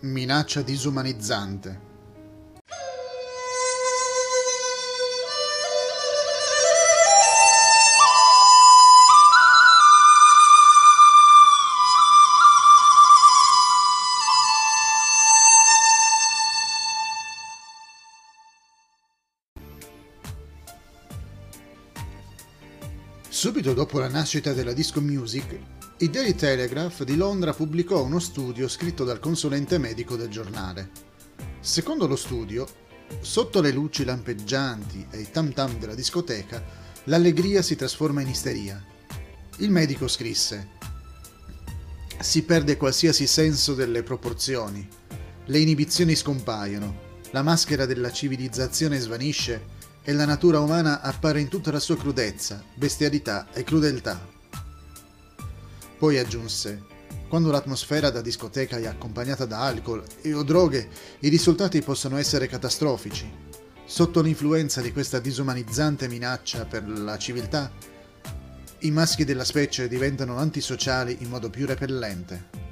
Minaccia disumanizzante. Subito dopo la nascita della disco music, il Daily Telegraph di Londra pubblicò uno studio scritto dal consulente medico del giornale. Secondo lo studio, sotto le luci lampeggianti e i tam tam della discoteca, l'allegria si trasforma in isteria. Il medico scrisse: Si perde qualsiasi senso delle proporzioni, le inibizioni scompaiono, la maschera della civilizzazione svanisce e la natura umana appare in tutta la sua crudezza, bestialità e crudeltà. Poi aggiunse, quando l'atmosfera da discoteca è accompagnata da alcol e o droghe, i risultati possono essere catastrofici. Sotto l'influenza di questa disumanizzante minaccia per la civiltà, i maschi della specie diventano antisociali in modo più repellente.